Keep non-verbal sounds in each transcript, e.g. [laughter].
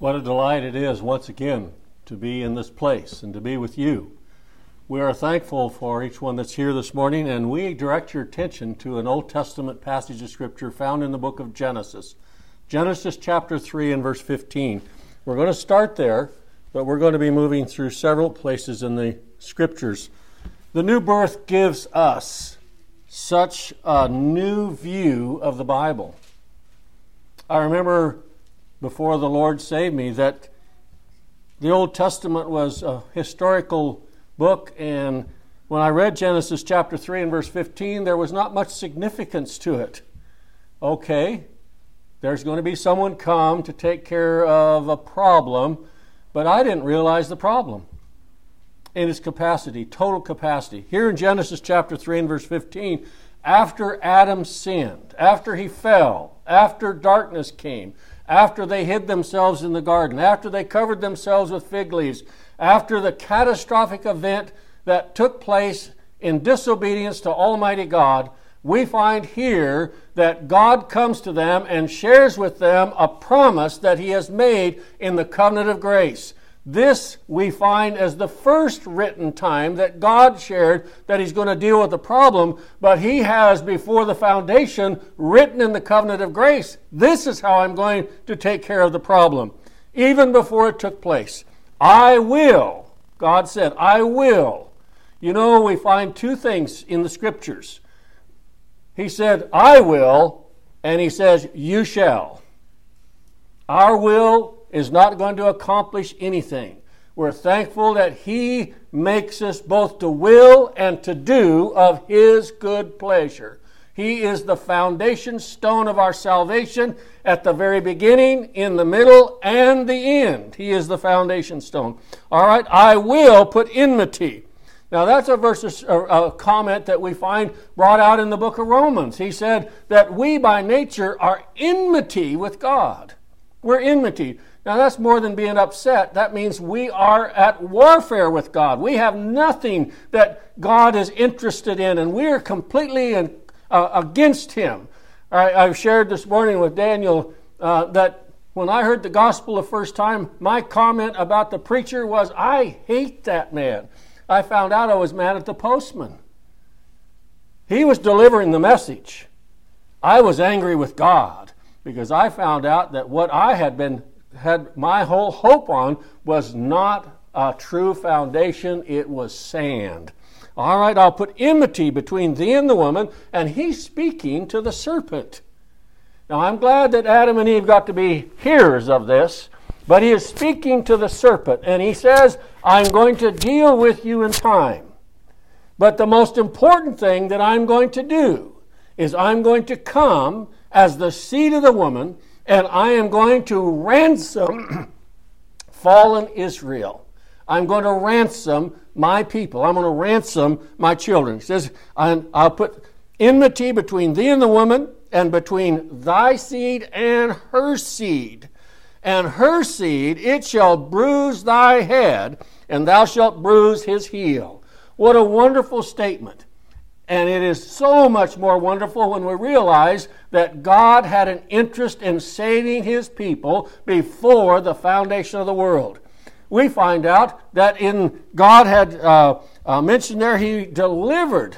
What a delight it is once again to be in this place and to be with you. We are thankful for each one that's here this morning, and we direct your attention to an Old Testament passage of Scripture found in the book of Genesis. Genesis chapter 3 and verse 15. We're going to start there, but we're going to be moving through several places in the Scriptures. The new birth gives us such a new view of the Bible. I remember before the Lord saved me that the Old Testament was a historical book, and when I read Genesis chapter 3 and verse 15, there was not much significance to it. Okay, there's going to be someone come to take care of a problem, but I didn't realize the problem in its capacity, total capacity. Here in Genesis chapter 3 and verse 15, after Adam sinned, after he fell, after darkness came, after they hid themselves in the garden, after they covered themselves with fig leaves, after the catastrophic event that took place in disobedience to Almighty God, we find here that God comes to them and shares with them a promise that He has made in the covenant of grace. This we find as the first written time that God shared that He's going to deal with the problem, but He has before the foundation written in the covenant of grace. This is how I'm going to take care of the problem, even before it took place. I will. God said, I will. You know, we find two things in the scriptures. He said, I will, and He says, You shall. Our will is not going to accomplish anything. We're thankful that He makes us both to will and to do of His good pleasure. He is the foundation stone of our salvation at the very beginning, in the middle, and the end. He is the foundation stone. All right, I will put enmity. Now, that's a verse, a comment that we find brought out in the book of Romans. He said that we by nature are enmity with God. We're enmity. Now, that's more than being upset. That means we are at warfare with God. We have nothing that God is interested in, and we are completely in, uh, against Him. I, I've shared this morning with Daniel uh, that when I heard the gospel the first time, my comment about the preacher was, I hate that man. I found out I was mad at the postman. He was delivering the message. I was angry with God because I found out that what I had been had my whole hope on was not a true foundation, it was sand. All right, I'll put enmity between thee and the woman, and he's speaking to the serpent. Now, I'm glad that Adam and Eve got to be hearers of this, but he is speaking to the serpent, and he says, I'm going to deal with you in time. But the most important thing that I'm going to do is I'm going to come as the seed of the woman and I am going to ransom [clears throat] fallen Israel. I'm going to ransom my people. I'm going to ransom my children. He says, I'll put enmity between thee and the woman, and between thy seed and her seed. And her seed, it shall bruise thy head, and thou shalt bruise his heel. What a wonderful statement. And it is so much more wonderful when we realize that God had an interest in saving his people before the foundation of the world. We find out that in God had uh, uh, mentioned there, he delivered.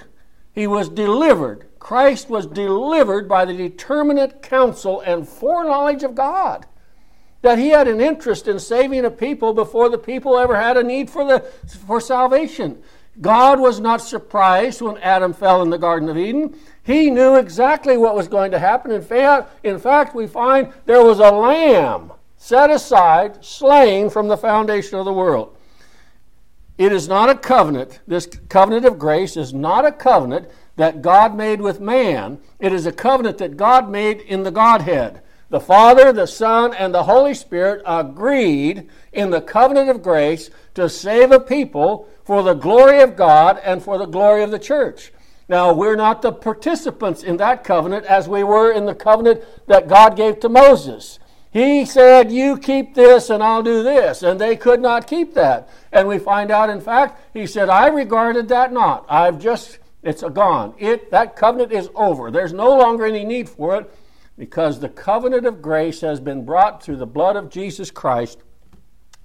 He was delivered. Christ was delivered by the determinate counsel and foreknowledge of God. That he had an interest in saving a people before the people ever had a need for, the, for salvation. God was not surprised when Adam fell in the Garden of Eden. He knew exactly what was going to happen. In fact, in fact, we find there was a lamb set aside, slain from the foundation of the world. It is not a covenant. This covenant of grace is not a covenant that God made with man. It is a covenant that God made in the Godhead. The Father, the Son, and the Holy Spirit agreed in the covenant of grace to save a people for the glory of God and for the glory of the church. Now, we're not the participants in that covenant as we were in the covenant that God gave to Moses. He said, You keep this and I'll do this. And they could not keep that. And we find out, in fact, he said, I regarded that not. I've just, it's gone. It, that covenant is over. There's no longer any need for it. because the covenant of grace has been brought through the blood of Jesus Christ.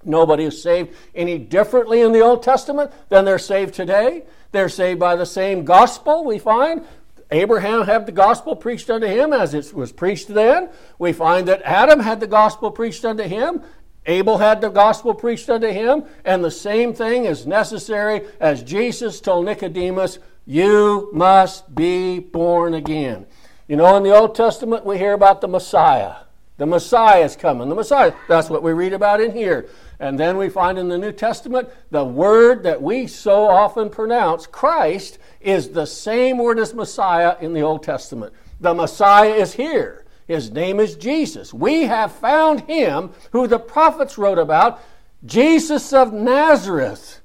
Nobody is saved any differently in the Old Testament than they're saved today. They're saved by the same gospel, we find. Abraham had the gospel preached unto him as it was preached then. We find that Adam had the gospel preached unto him. Abel had the gospel preached unto him. And the same thing is necessary as Jesus told Nicodemus you must be born again. You know, in the Old Testament, we hear about the Messiah. The Messiah is coming. The Messiah, that's what we read about in here. And then we find in the New Testament the word that we so often pronounce, Christ, is the same word as Messiah in the Old Testament. The Messiah is here. His name is Jesus. We have found him who the prophets wrote about, Jesus of Nazareth.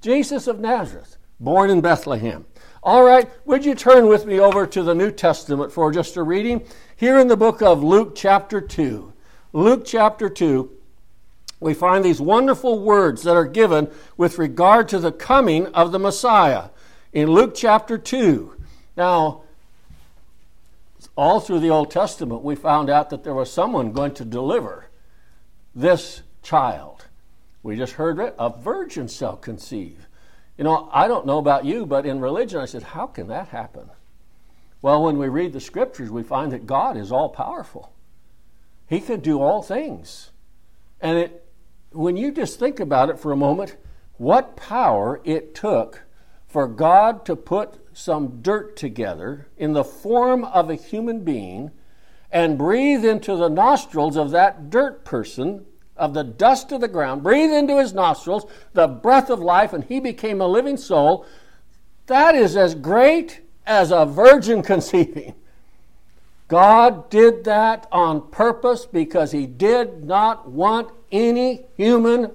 Jesus of Nazareth, born in Bethlehem. All right, would you turn with me over to the New Testament for just a reading? Here in the book of Luke, chapter 2. Luke, chapter 2 we find these wonderful words that are given with regard to the coming of the Messiah in Luke chapter 2. Now, all through the Old Testament, we found out that there was someone going to deliver this child. We just heard it a virgin shall conceive. You know, I don't know about you, but in religion, I said, how can that happen? Well, when we read the scriptures, we find that God is all powerful. He can do all things. And it, when you just think about it for a moment, what power it took for God to put some dirt together in the form of a human being and breathe into the nostrils of that dirt person, of the dust of the ground, breathe into his nostrils the breath of life, and he became a living soul. That is as great as a virgin [laughs] conceiving. God did that on purpose because he did not want any human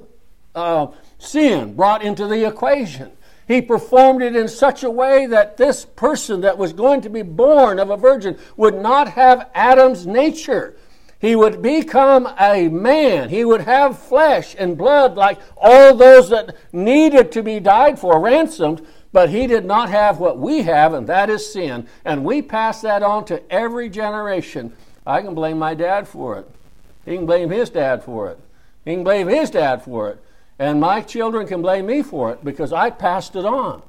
uh, sin brought into the equation. He performed it in such a way that this person that was going to be born of a virgin would not have Adam's nature. He would become a man. He would have flesh and blood like all those that needed to be died for, ransomed, but he did not have what we have, and that is sin. And we pass that on to every generation. I can blame my dad for it. He can blame his dad for it. He can blame his dad for it. And my children can blame me for it because I passed it on.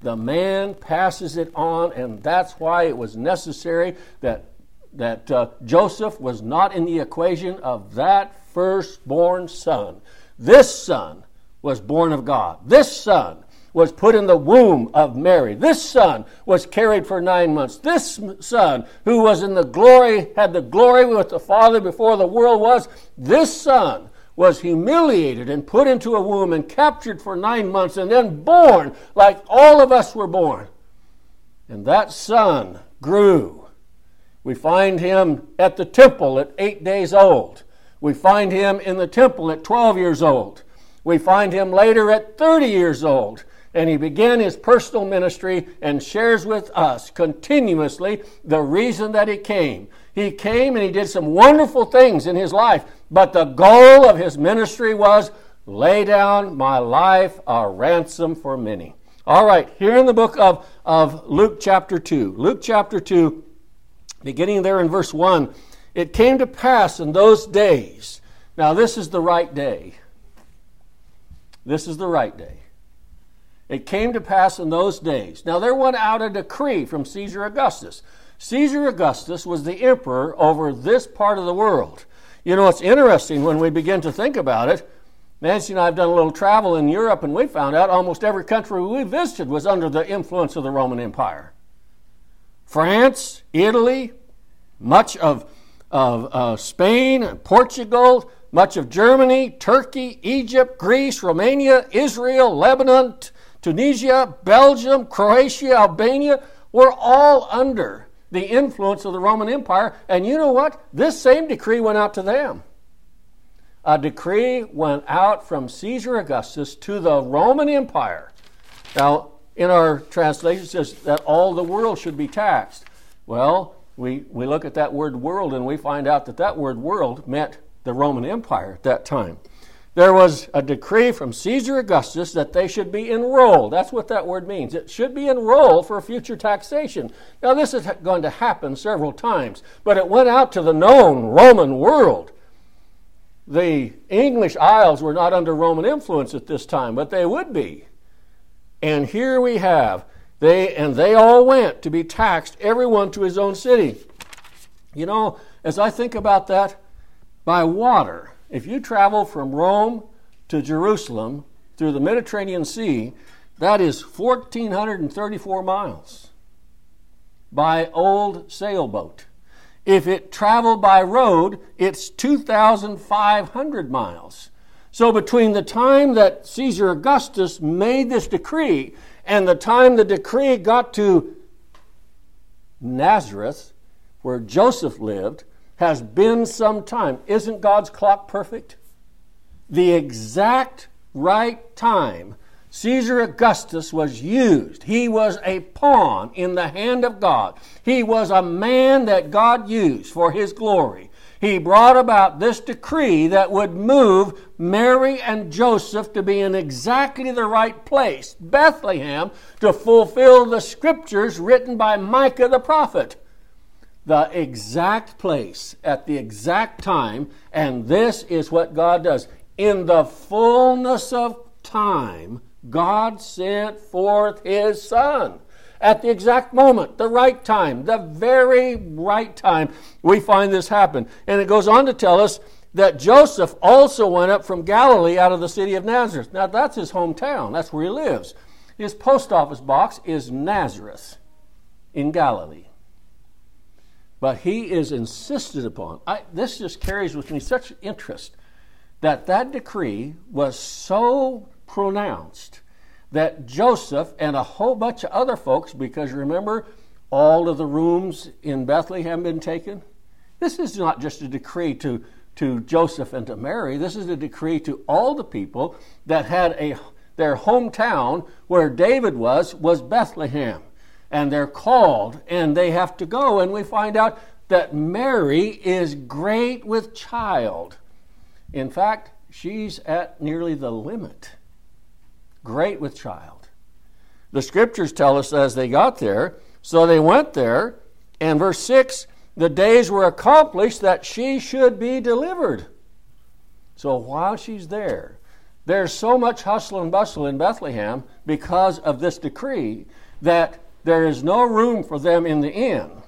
The man passes it on, and that's why it was necessary that, that uh, Joseph was not in the equation of that firstborn son. This son was born of God. This son was put in the womb of Mary. This son was carried for nine months. This son, who was in the glory, had the glory with the Father before the world was, this son was humiliated and put into a womb and captured for nine months and then born like all of us were born. And that son grew. We find him at the temple at eight days old. We find him in the temple at 12 years old. We find him later at 30 years old. And he began his personal ministry and shares with us continuously the reason that he came. He came and he did some wonderful things in his life, but the goal of his ministry was lay down my life a ransom for many. All right, here in the book of, of Luke chapter 2. Luke chapter 2, beginning there in verse 1, it came to pass in those days. Now, this is the right day. This is the right day. It came to pass in those days. Now, there went out a decree from Caesar Augustus Caesar Augustus was the emperor over this part of the world. You know, it's interesting when we begin to think about it. Nancy and I have done a little travel in Europe, and we found out almost every country we visited was under the influence of the Roman Empire. France, Italy, much of, of uh, Spain Portugal, much of Germany, Turkey, Egypt, Greece, Romania, Israel, Lebanon, Tunisia, Belgium, Croatia, Albania were all under the influence of the Roman Empire. And you know what? This same decree went out to them. A decree went out from Caesar Augustus to the Roman Empire. Now, in our translation, it says that all the world should be taxed. Well, we, we look at that word world and we find out that that word world meant the Roman Empire at that time. There was a decree from Caesar Augustus that they should be enrolled. That's what that word means. It should be enrolled for future taxation. Now, this is going to happen several times, but it went out to the known Roman world. The English Isles were not under Roman influence at this time, but they would be. And here we have they and they all went to be taxed, everyone to his own city. You know, as I think about that, by water, if you travel from Rome to Jerusalem through the Mediterranean Sea, that is 1,434 miles by old sailboat. If it traveled by road, it's 2,500 miles. So, between the time that Caesar Augustus made this decree and the time the decree got to Nazareth, where Joseph lived, has been some time. Isn't God's clock perfect? The exact right time Caesar Augustus was used. He was a pawn in the hand of God. He was a man that God used for his glory. He brought about this decree that would move Mary and Joseph to be in exactly the right place, Bethlehem, to fulfill the scriptures written by Micah the prophet the exact place at the exact time, and this is what God does. In the fullness of time, God sent forth His Son. At the exact moment, the right time, the very right time, we find this happen. And it goes on to tell us that Joseph also went up from Galilee out of the city of Nazareth. Now, that's his hometown, that's where he lives. His post office box is Nazareth in Galilee but he is insisted upon. I, this just carries with me such interest that that decree was so pronounced that Joseph and a whole bunch of other folks, because remember, all of the rooms in Bethlehem been taken. This is not just a decree to, to Joseph and to Mary. This is a decree to all the people that had a their hometown where David was was Bethlehem and they're called and they have to go. And we find out that Mary is great with child. In fact, she's at nearly the limit. Great with child. The scriptures tell us as they got there, so they went there, and verse 6 the days were accomplished that she should be delivered. So while she's there, there's so much hustle and bustle in Bethlehem because of this decree that there is no room for them in the inn.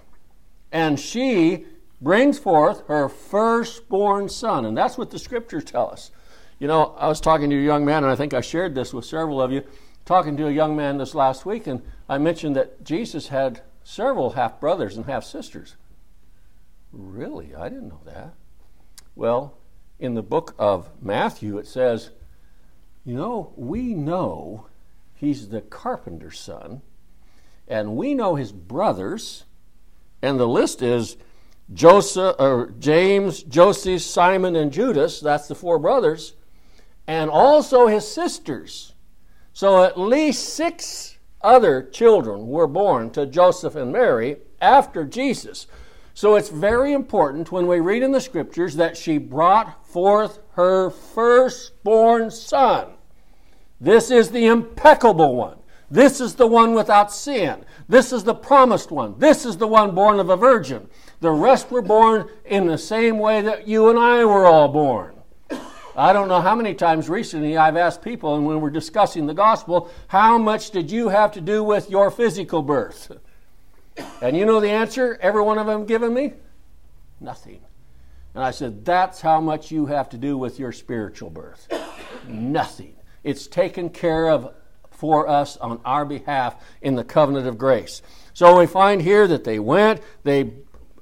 And she brings forth her firstborn son. And that's what the scriptures tell us. You know, I was talking to a young man, and I think I shared this with several of you, talking to a young man this last week, and I mentioned that Jesus had several half brothers and half sisters. Really? I didn't know that. Well, in the book of Matthew, it says, you know, we know he's the carpenter's son and we know his brothers, and the list is Joseph, or James, Joseph, Simon, and Judas. That's the four brothers, and also his sisters. So at least six other children were born to Joseph and Mary after Jesus. So it's very important when we read in the scriptures that she brought forth her firstborn son. This is the impeccable one. This is the one without sin. This is the promised one. This is the one born of a virgin. The rest were born in the same way that you and I were all born. I don't know how many times recently I've asked people, and when we're discussing the gospel, how much did you have to do with your physical birth? And you know the answer every one of them given me? Nothing. And I said, That's how much you have to do with your spiritual birth. Nothing. It's taken care of for us on our behalf in the covenant of grace. So we find here that they went, they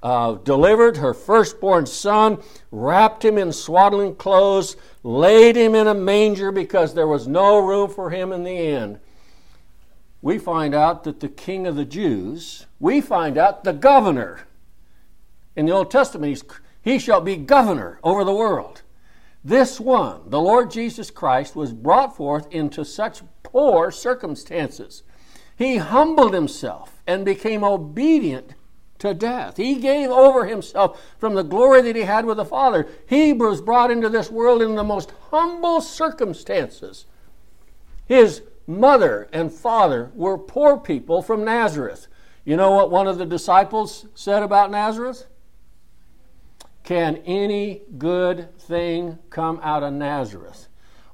uh, delivered her firstborn son, wrapped him in swaddling clothes, laid him in a manger because there was no room for him in the inn. We find out that the king of the Jews, we find out the governor. In the Old Testament, he shall be governor over the world. This one, the Lord Jesus Christ, was brought forth into such poor circumstances. He humbled himself and became obedient to death. He gave over himself from the glory that he had with the Father. He was brought into this world in the most humble circumstances. His mother and father were poor people from Nazareth. You know what one of the disciples said about Nazareth? Can any good thing come out of Nazareth?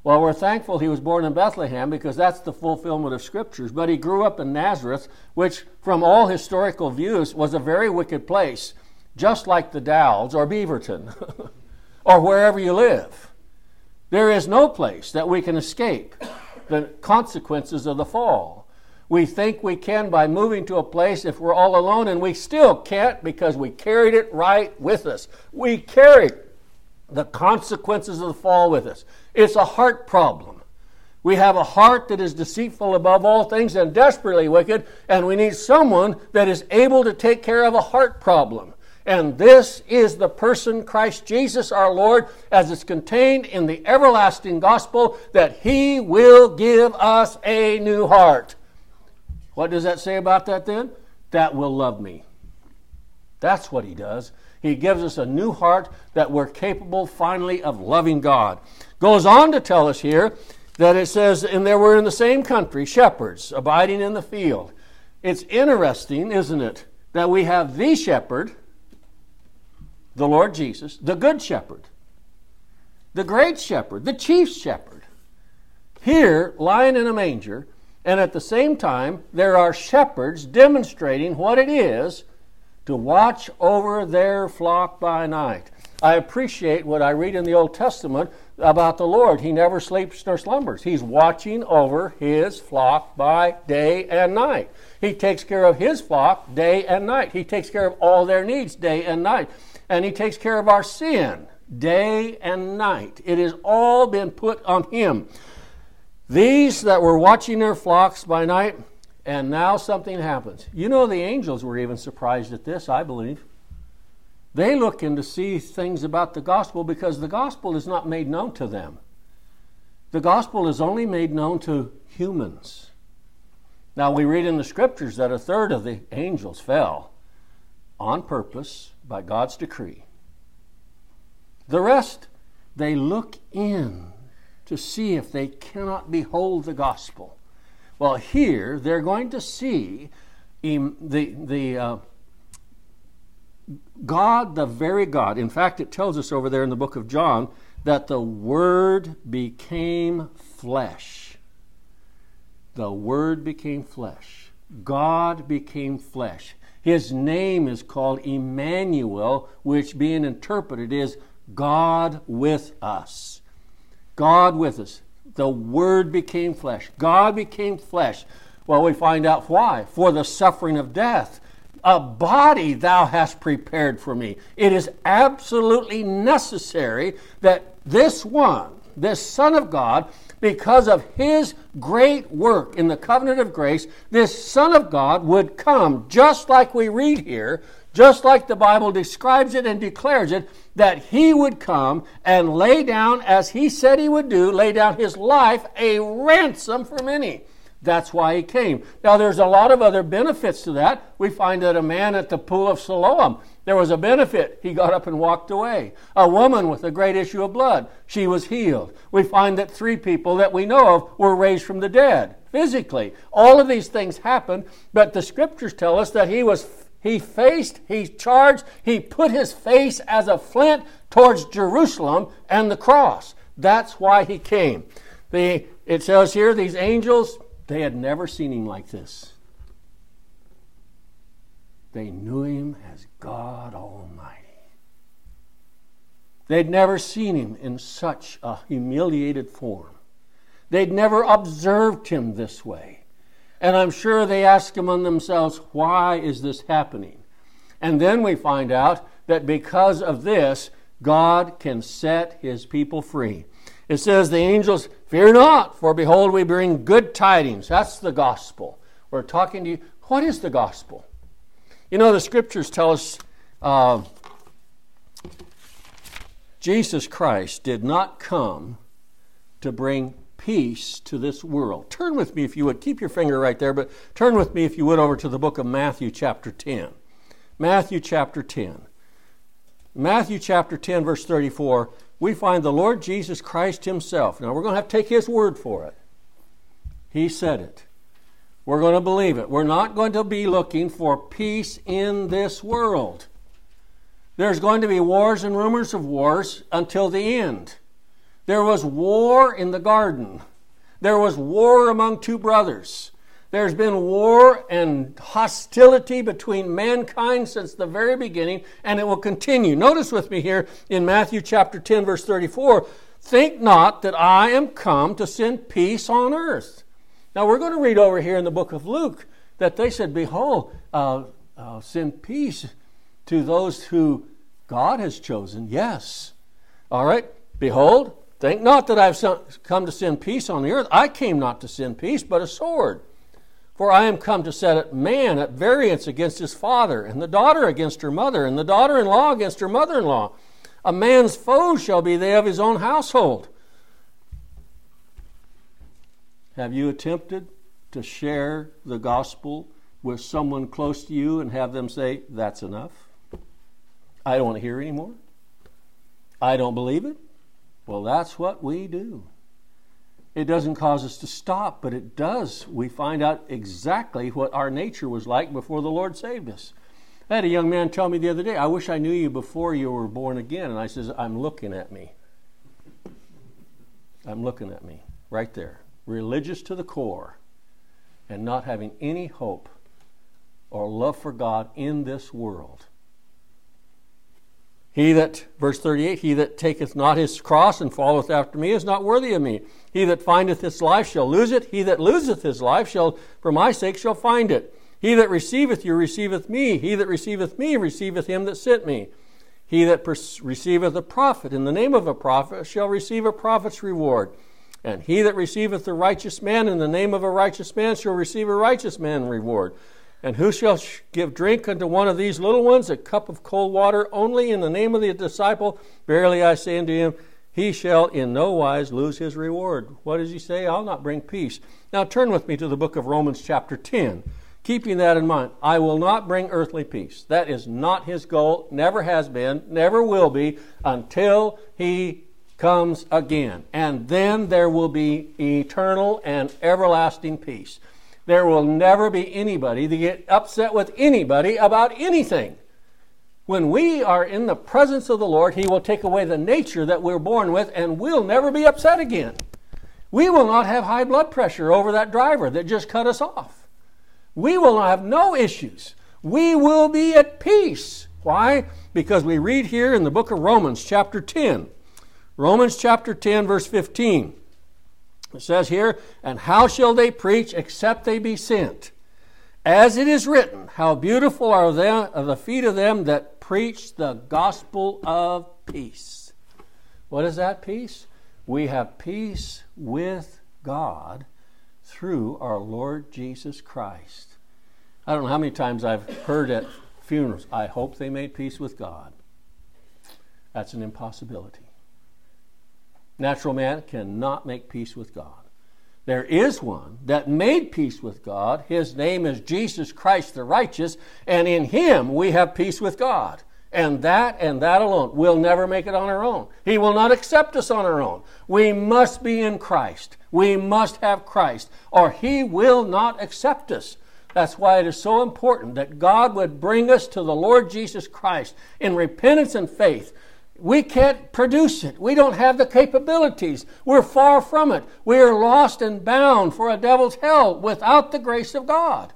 Well, we're thankful he was born in Bethlehem because that's the fulfillment of scriptures. But he grew up in Nazareth, which, from all historical views, was a very wicked place, just like the Dalles or Beaverton [laughs] or wherever you live. There is no place that we can escape the consequences of the fall. We think we can by moving to a place if we're all alone, and we still can't because we carried it right with us. We carried the consequences of the fall with us. It's a heart problem. We have a heart that is deceitful above all things and desperately wicked, and we need someone that is able to take care of a heart problem. And this is the person, Christ Jesus our Lord, as it's contained in the everlasting gospel, that He will give us a new heart. What does that say about that then? That will love me. That's what He does. He gives us a new heart that we're capable finally of loving God. Goes on to tell us here that it says, and they were in the same country, shepherds abiding in the field. It's interesting, isn't it, that we have the shepherd, the Lord Jesus, the good shepherd, the great shepherd, the chief shepherd, here lying in a manger, and at the same time, there are shepherds demonstrating what it is to watch over their flock by night. I appreciate what I read in the Old Testament about the Lord. He never sleeps nor slumbers. He's watching over his flock by day and night. He takes care of his flock day and night. He takes care of all their needs day and night. And he takes care of our sin day and night. It has all been put on him. These that were watching their flocks by night, and now something happens. You know, the angels were even surprised at this, I believe. They look in to see things about the gospel because the gospel is not made known to them. The gospel is only made known to humans. Now, we read in the scriptures that a third of the angels fell on purpose by God's decree. The rest, they look in to see if they cannot behold the gospel. Well, here they're going to see the, the uh, God, the very God. In fact, it tells us over there in the book of John that the Word became flesh. The Word became flesh. God became flesh. His name is called Emmanuel, which being interpreted is God with us. God with us. The Word became flesh. God became flesh. Well, we find out why. For the suffering of death. A body thou hast prepared for me. It is absolutely necessary that this one, this Son of God, because of his great work in the covenant of grace, this Son of God would come, just like we read here, just like the Bible describes it and declares it, that he would come and lay down, as he said he would do, lay down his life a ransom for many. That's why he came. Now, there's a lot of other benefits to that. We find that a man at the pool of Siloam, there was a benefit. He got up and walked away. A woman with a great issue of blood, she was healed. We find that three people that we know of were raised from the dead physically. All of these things happened, but the scriptures tell us that he was he faced, he charged, he put his face as a flint towards Jerusalem and the cross. That's why he came. The, it says here, these angels, they had never seen him like this. They knew him as God Almighty. They'd never seen him in such a humiliated form. They'd never observed him this way. And I'm sure they ask among themselves, why is this happening? And then we find out that because of this, God can set his people free. It says, The angels, fear not, for behold, we bring good tidings. That's the gospel. We're talking to you. What is the gospel? You know, the scriptures tell us uh, Jesus Christ did not come to bring peace to this world. Turn with me, if you would. Keep your finger right there, but turn with me, if you would, over to the book of Matthew, chapter 10. Matthew chapter 10. Matthew chapter 10, verse 34, we find the Lord Jesus Christ Himself. Now, we're going to have to take His word for it. He said it. We're going to believe it. We're not going to be looking for peace in this world. There's going to be wars and rumors of wars until the end. There was war in the garden. There was war among two brothers. There's been war and hostility between mankind since the very beginning, and it will continue. Notice with me here in Matthew chapter 10, verse 34 Think not that I am come to send peace on earth. Now, we're going to read over here in the book of Luke that they said, Behold, uh, uh, send peace to those who God has chosen. Yes. All right. Behold, think not that I've come to send peace on the earth. I came not to send peace, but a sword. For I am come to set a man at variance against his father, and the daughter against her mother, and the daughter in law against her mother in law. A man's foes shall be they of his own household. Have you attempted to share the gospel with someone close to you and have them say, That's enough? I don't want to hear anymore? I don't believe it? Well, that's what we do. It doesn't cause us to stop, but it does. We find out exactly what our nature was like before the Lord saved us. I had a young man tell me the other day, I wish I knew you before you were born again. And I says, I'm looking at me. I'm looking at me right there. Religious to the core and not having any hope or love for God in this world. He that, verse 38, he that taketh not his cross and followeth after me is not worthy of me. He that findeth his life shall lose it. He that loseth his life shall, for my sake, shall find it. He that receiveth you receiveth me. He that receiveth me receiveth him that sent me. He that receiveth a prophet in the name of a prophet shall receive a prophet's reward. And he that receiveth a righteous man in the name of a righteous man shall receive a righteous man reward. And who shall give drink unto one of these little ones a cup of cold water only in the name of the disciple? Verily I say unto him, he shall in no wise lose his reward. What does he say? I'll not bring peace. Now turn with me to the book of Romans, chapter 10. Keeping that in mind, I will not bring earthly peace. That is not his goal, never has been, never will be, until he comes again. And then there will be eternal and everlasting peace. There will never be anybody to get upset with anybody about anything. When we are in the presence of the Lord, He will take away the nature that we're born with, and we'll never be upset again. We will not have high blood pressure over that driver that just cut us off. We will have no issues. We will be at peace. Why? Because we read here in the book of Romans, chapter 10. Romans chapter 10, verse 15. It says here, And how shall they preach except they be sent? As it is written, How beautiful are, them, are the feet of them that preach the gospel of peace. What is that peace? We have peace with God through our Lord Jesus Christ. I don't know how many times I've heard at funerals, I hope they made peace with God. That's an impossibility. Natural man cannot make peace with God. There is one that made peace with God. His name is Jesus Christ the righteous, and in him we have peace with God. And that and that alone. We'll never make it on our own. He will not accept us on our own. We must be in Christ. We must have Christ, or He will not accept us. That's why it is so important that God would bring us to the Lord Jesus Christ in repentance and faith we can't produce it. We don't have the capabilities. We're far from it. We are lost and bound for a devil's hell without the grace of God.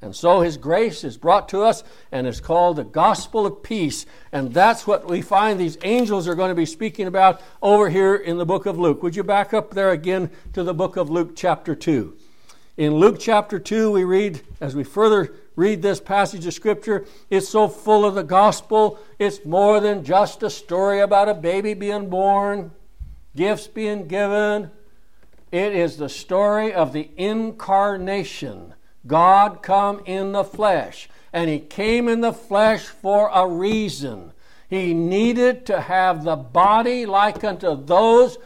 And so His grace is brought to us and is called the gospel of peace. And that's what we find these angels are going to be speaking about over here in the book of Luke. Would you back up there again to the book of Luke, chapter 2? In Luke chapter 2, we read, as we further read this passage of Scripture, it's so full of the gospel. It's more than just a story about a baby being born, gifts being given. It is the story of the incarnation. God come in the flesh. And He came in the flesh for a reason. He needed to have the body like unto those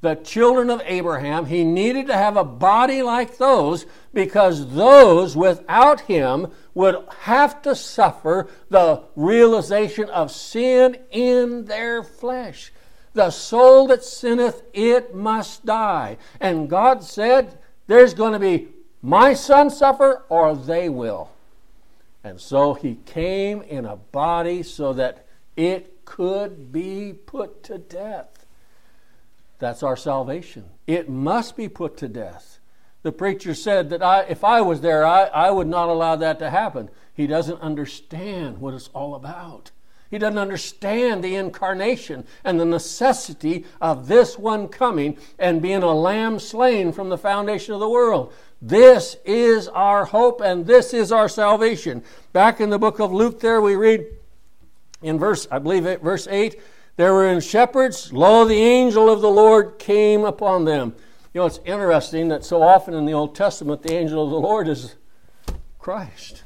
the children of Abraham, he needed to have a body like those because those without him would have to suffer the realization of sin in their flesh. The soul that sinneth, it must die. And God said, There's going to be my son suffer, or they will. And so he came in a body so that it could be put to death. That's our salvation. It must be put to death. The preacher said that I, if I was there, I, I would not allow that to happen. He doesn't understand what it's all about. He doesn't understand the incarnation and the necessity of this one coming and being a lamb slain from the foundation of the world. This is our hope and this is our salvation. Back in the book of Luke, there we read in verse, I believe it, verse 8, there were in shepherds, lo, the angel of the Lord came upon them. You know, it's interesting that so often in the Old Testament, the angel of the Lord is Christ,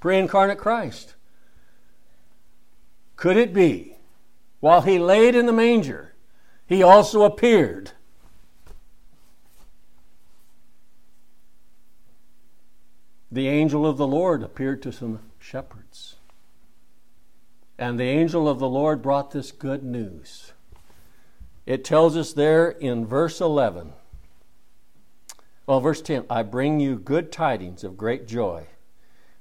pre incarnate Christ. Could it be, while he laid in the manger, he also appeared? The angel of the Lord appeared to some shepherds. And the angel of the Lord brought this good news. It tells us there in verse 11. Well, verse 10 I bring you good tidings of great joy,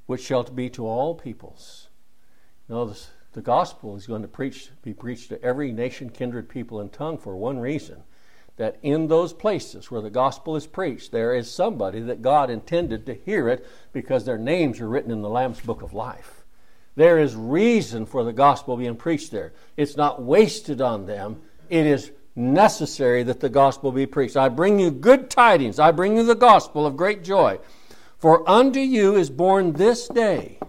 which shall be to all peoples. You know, this, the gospel is going to preach, be preached to every nation, kindred, people, and tongue for one reason that in those places where the gospel is preached, there is somebody that God intended to hear it because their names are written in the Lamb's book of life. There is reason for the gospel being preached there. It's not wasted on them, it is necessary that the gospel be preached. I bring you good tidings, I bring you the gospel of great joy. For unto you is born this day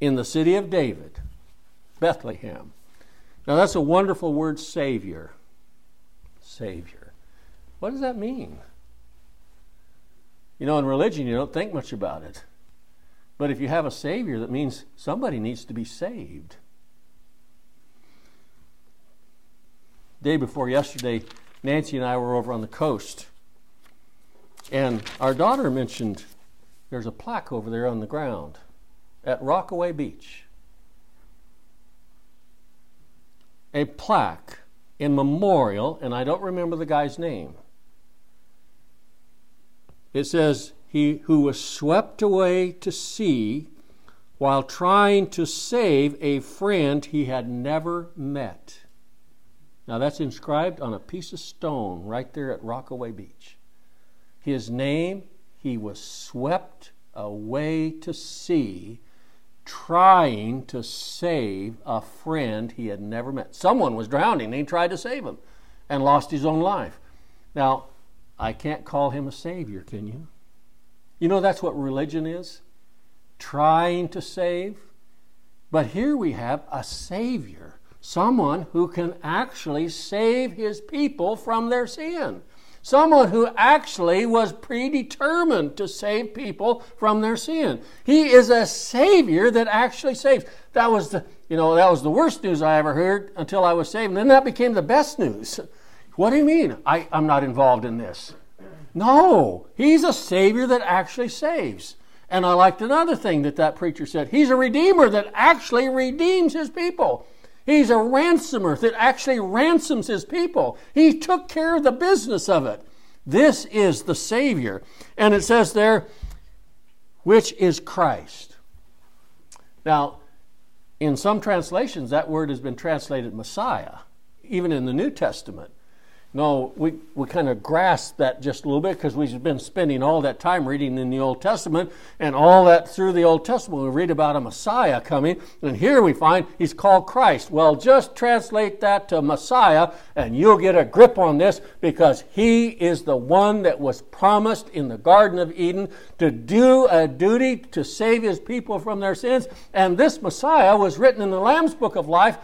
in the city of David Bethlehem. Now, that's a wonderful word, Savior. Savior. What does that mean? You know, in religion, you don't think much about it. But if you have a Savior, that means somebody needs to be saved. Day before yesterday, Nancy and I were over on the coast, and our daughter mentioned there's a plaque over there on the ground at Rockaway Beach. a plaque in memorial, and I don't remember the guy's name. It says, He who was swept away to sea while trying to save a friend he had never met. Now that's inscribed on a piece of stone right there at Rockaway Beach. His name, he was swept away to sea trying to save a friend he had never met. Someone was drowning and he tried to save him and lost his own life. Now, I can't call him a savior, can you? You know that's what religion is? Trying to save. But here we have a savior, someone who can actually save his people from their sin someone who actually was predetermined to save people from their sin. He is a savior that actually saves. That was the, you know, that was the worst news I ever heard until I was saved. And then that became the best news. [laughs] What do you mean? I, I'm not involved in this. No, he's a savior that actually saves. And I liked another thing that that preacher said. He's a redeemer that actually redeems his people. He's a ransomer that actually ransoms his people. He took care of the business of it. This is the Savior. And it says there, which is Christ. Now, in some translations, that word has been translated Messiah, even in the New Testament. No, we, we kind of grasp that just a little bit because we've been spending all that time reading in the Old Testament and all that through the Old Testament. We read about a Messiah coming, and here we find he's called Christ. Well, just translate that to Messiah, and you'll get a grip on this because he is the one that was promised in the Garden of Eden to do a duty to save his people from their sins. And this Messiah was written in the Lamb's Book of Life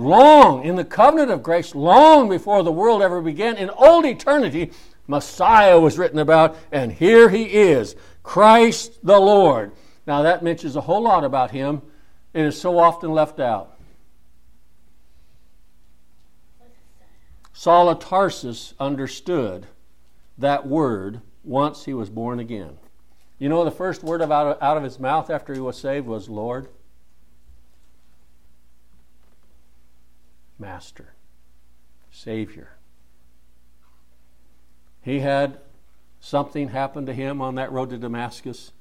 long in the covenant of grace, long before the world ever began, in old eternity, Messiah was written about, and here he is, Christ the Lord. Now, that mentions a whole lot about him. It is so often left out. Saul of Tarsus understood that word once he was born again. You know, the first word out of, out of his mouth after he was saved was Lord, Master, Savior. He had something happen to him on that road to Damascus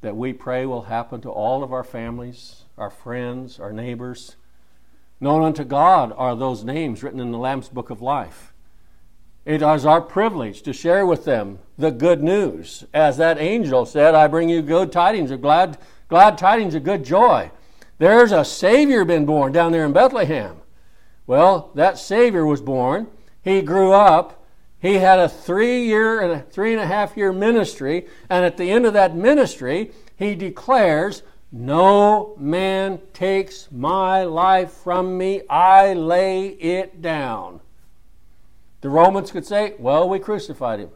that we pray will happen to all of our families, our friends, our neighbors. Known unto God are those names written in the Lamb's Book of Life. It is our privilege to share with them the good news. As that angel said, I bring you good tidings of glad, glad tidings of good joy. There's a Savior been born down there in Bethlehem. Well, that Savior was born. He grew up. He had a three year and a three and a half year ministry. And at the end of that ministry, he declares, No man takes my life from me. I lay it down. The Romans could say, well, we crucified him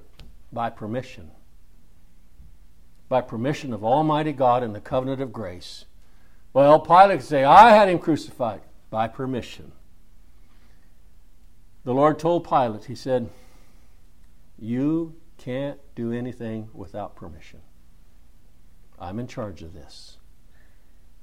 by permission. By permission of Almighty God in the covenant of grace. Well, Pilate could say, I had him crucified by permission. The Lord told Pilate, He said, You can't do anything without permission. I'm in charge of this.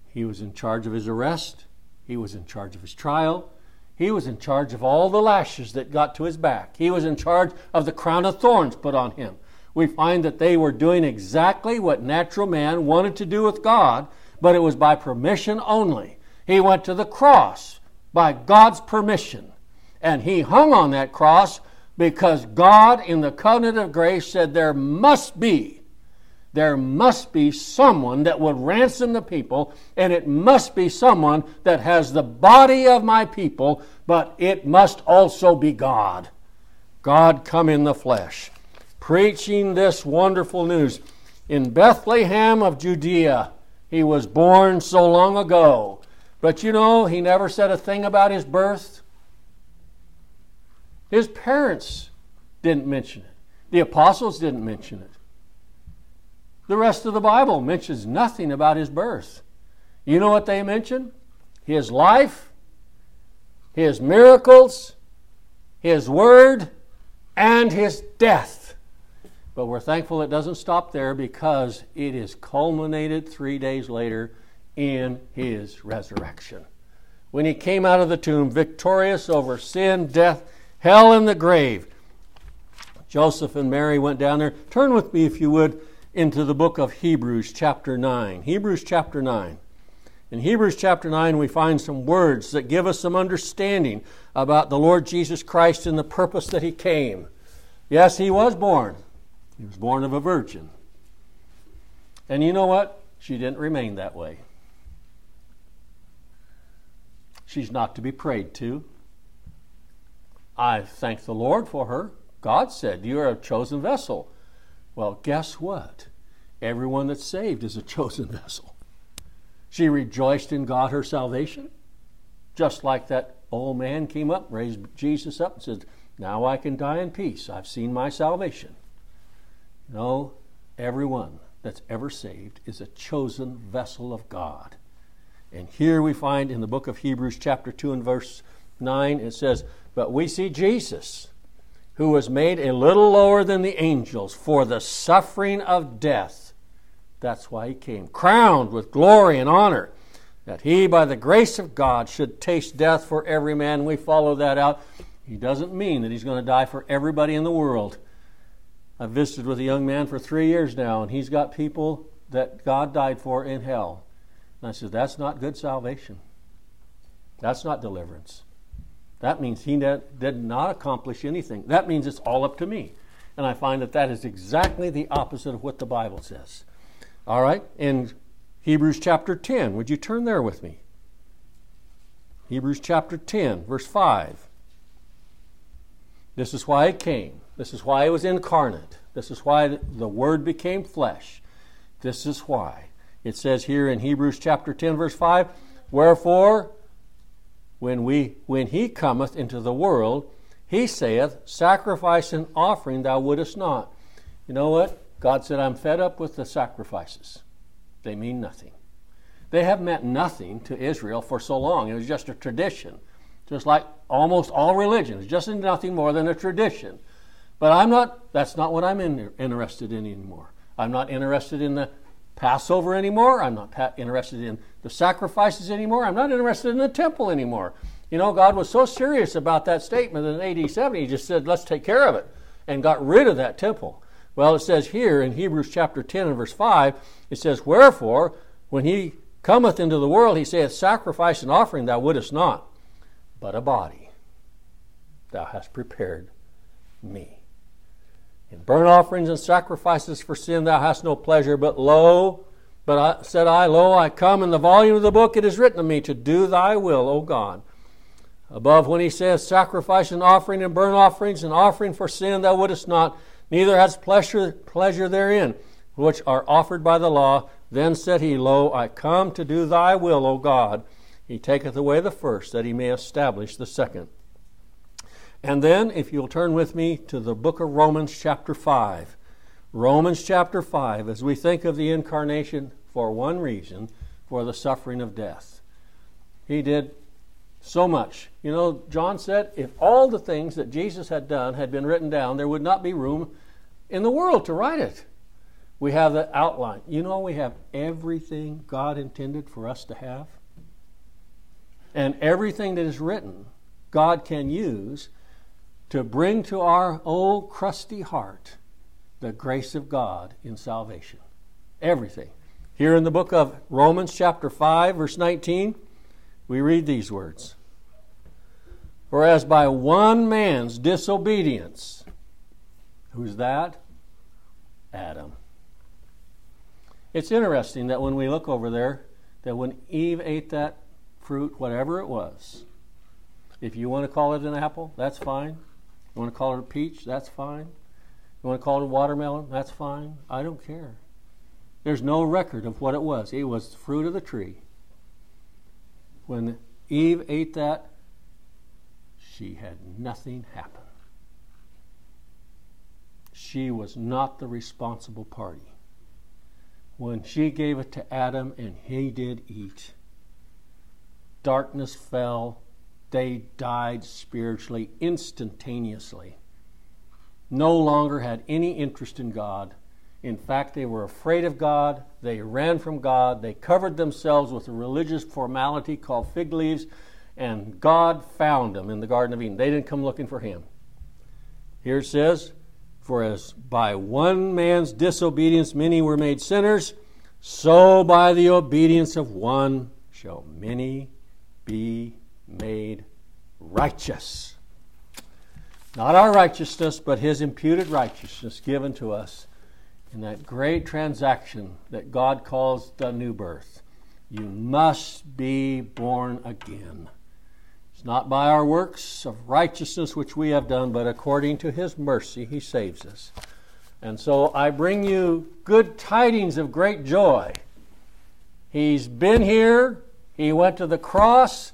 He was in charge of his arrest, he was in charge of his trial, he was in charge of all the lashes that got to his back. He was in charge of the crown of thorns put on him. We find that they were doing exactly what natural man wanted to do with God, but it was by permission only. He went to the cross by God's permission, and he hung on that cross because God, in the covenant of grace, said there must be there must be someone that would ransom the people, and it must be someone that has the body of my people, but it must also be God. God come in the flesh, preaching this wonderful news. In Bethlehem of Judea, he was born so long ago. But you know, he never said a thing about his birth. His parents didn't mention it, the apostles didn't mention it. The rest of the Bible mentions nothing about his birth. You know what they mention? His life, his miracles, his word, and his death. But we're thankful it doesn't stop there because it is culminated three days later in his resurrection. When he came out of the tomb victorious over sin, death, hell, and the grave. Joseph and Mary went down there. Turn with me, if you would, into the book of Hebrews, chapter 9. Hebrews, chapter 9. In Hebrews chapter 9, we find some words that give us some understanding about the Lord Jesus Christ and the purpose that He came. Yes, He was born. He was born of a virgin. And you know what? She didn't remain that way. She's not to be prayed to. I thank the Lord for her. God said, You are a chosen vessel. Well, guess what? Everyone that's saved is a [laughs] chosen vessel. She rejoiced in God her salvation, just like that old man came up, raised Jesus up, and said, Now I can die in peace. I've seen my salvation. No, everyone that's ever saved is a chosen vessel of God. And here we find in the book of Hebrews, chapter 2, and verse 9, it says, But we see Jesus who was made a little lower than the angels for the suffering of death. That's why he came, crowned with glory and honor, that he, by the grace of God, should taste death for every man. We follow that out. He doesn't mean that he's going to die for everybody in the world. I've visited with a young man for three years now, and he's got people that God died for in hell. And I said, That's not good salvation. That's not deliverance. That means he did not accomplish anything. That means it's all up to me. And I find that that is exactly the opposite of what the Bible says. All right, in Hebrews chapter 10, would you turn there with me? Hebrews chapter 10, verse 5. This is why it came. This is why it was incarnate. This is why the Word became flesh. This is why. It says here in Hebrews chapter 10, verse 5 Wherefore, when we when he cometh into the world, he saith, Sacrifice and offering thou wouldest not. You know what? God said, I'm fed up with the sacrifices. They mean nothing. They have meant nothing to Israel for so long. It was just a tradition. Just like almost all religions, just nothing more than a tradition. But I'm not, that's not what I'm in, interested in anymore. I'm not interested in the Passover anymore. I'm not pa- interested in the sacrifices anymore. I'm not interested in the temple anymore. You know, God was so serious about that statement in AD 70, He just said, let's take care of it, and got rid of that temple. Well, it says here in Hebrews chapter 10 and verse 5, it says, Wherefore, when He cometh into the world, He saith, Sacrifice and offering thou wouldest not, but a body thou hast prepared me. In burnt offerings and sacrifices for sin thou hast no pleasure, but lo, but I, said I, Lo, I come in the volume of the book it is written of me to do thy will, O God. Above when he says, Sacrifice and offering and burnt offerings and offering for sin thou wouldest not, neither hast pleasure, pleasure therein, which are offered by the law. Then said he, Lo, I come to do thy will, O God. He taketh away the first, that he may establish the second. And then, if you'll turn with me to the book of Romans, chapter 5. Romans chapter 5, as we think of the incarnation for one reason, for the suffering of death. He did so much. You know, John said if all the things that Jesus had done had been written down, there would not be room in the world to write it. We have the outline. You know, we have everything God intended for us to have. And everything that is written, God can use to bring to our old crusty heart the grace of God in salvation. Everything. Here in the book of Romans, chapter 5, verse 19, we read these words For as by one man's disobedience, who's that? Adam. It's interesting that when we look over there, that when Eve ate that fruit, whatever it was, if you want to call it an apple, that's fine. You want to call it a peach? That's fine. You want to call it a watermelon? That's fine. I don't care. There's no record of what it was. It was the fruit of the tree. When Eve ate that, she had nothing happen. She was not the responsible party. When she gave it to Adam and he did eat, darkness fell they died spiritually instantaneously. No longer had any interest in God. In fact, they were afraid of God. They ran from God. They covered themselves with a religious formality called fig leaves, and God found them in the Garden of Eden. They didn't come looking for Him. Here it says, For as by one man's disobedience many were made sinners, so by the obedience of one shall many be made righteous. Not our righteousness, but his imputed righteousness given to us in that great transaction that God calls the new birth. You must be born again. It's not by our works of righteousness which we have done, but according to his mercy he saves us. And so I bring you good tidings of great joy. He's been here, he went to the cross,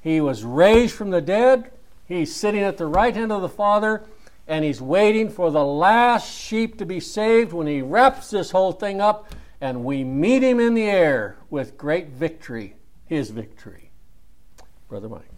he was raised from the dead. He's sitting at the right hand of the Father, and he's waiting for the last sheep to be saved when he wraps this whole thing up, and we meet him in the air with great victory, his victory. Brother Mike.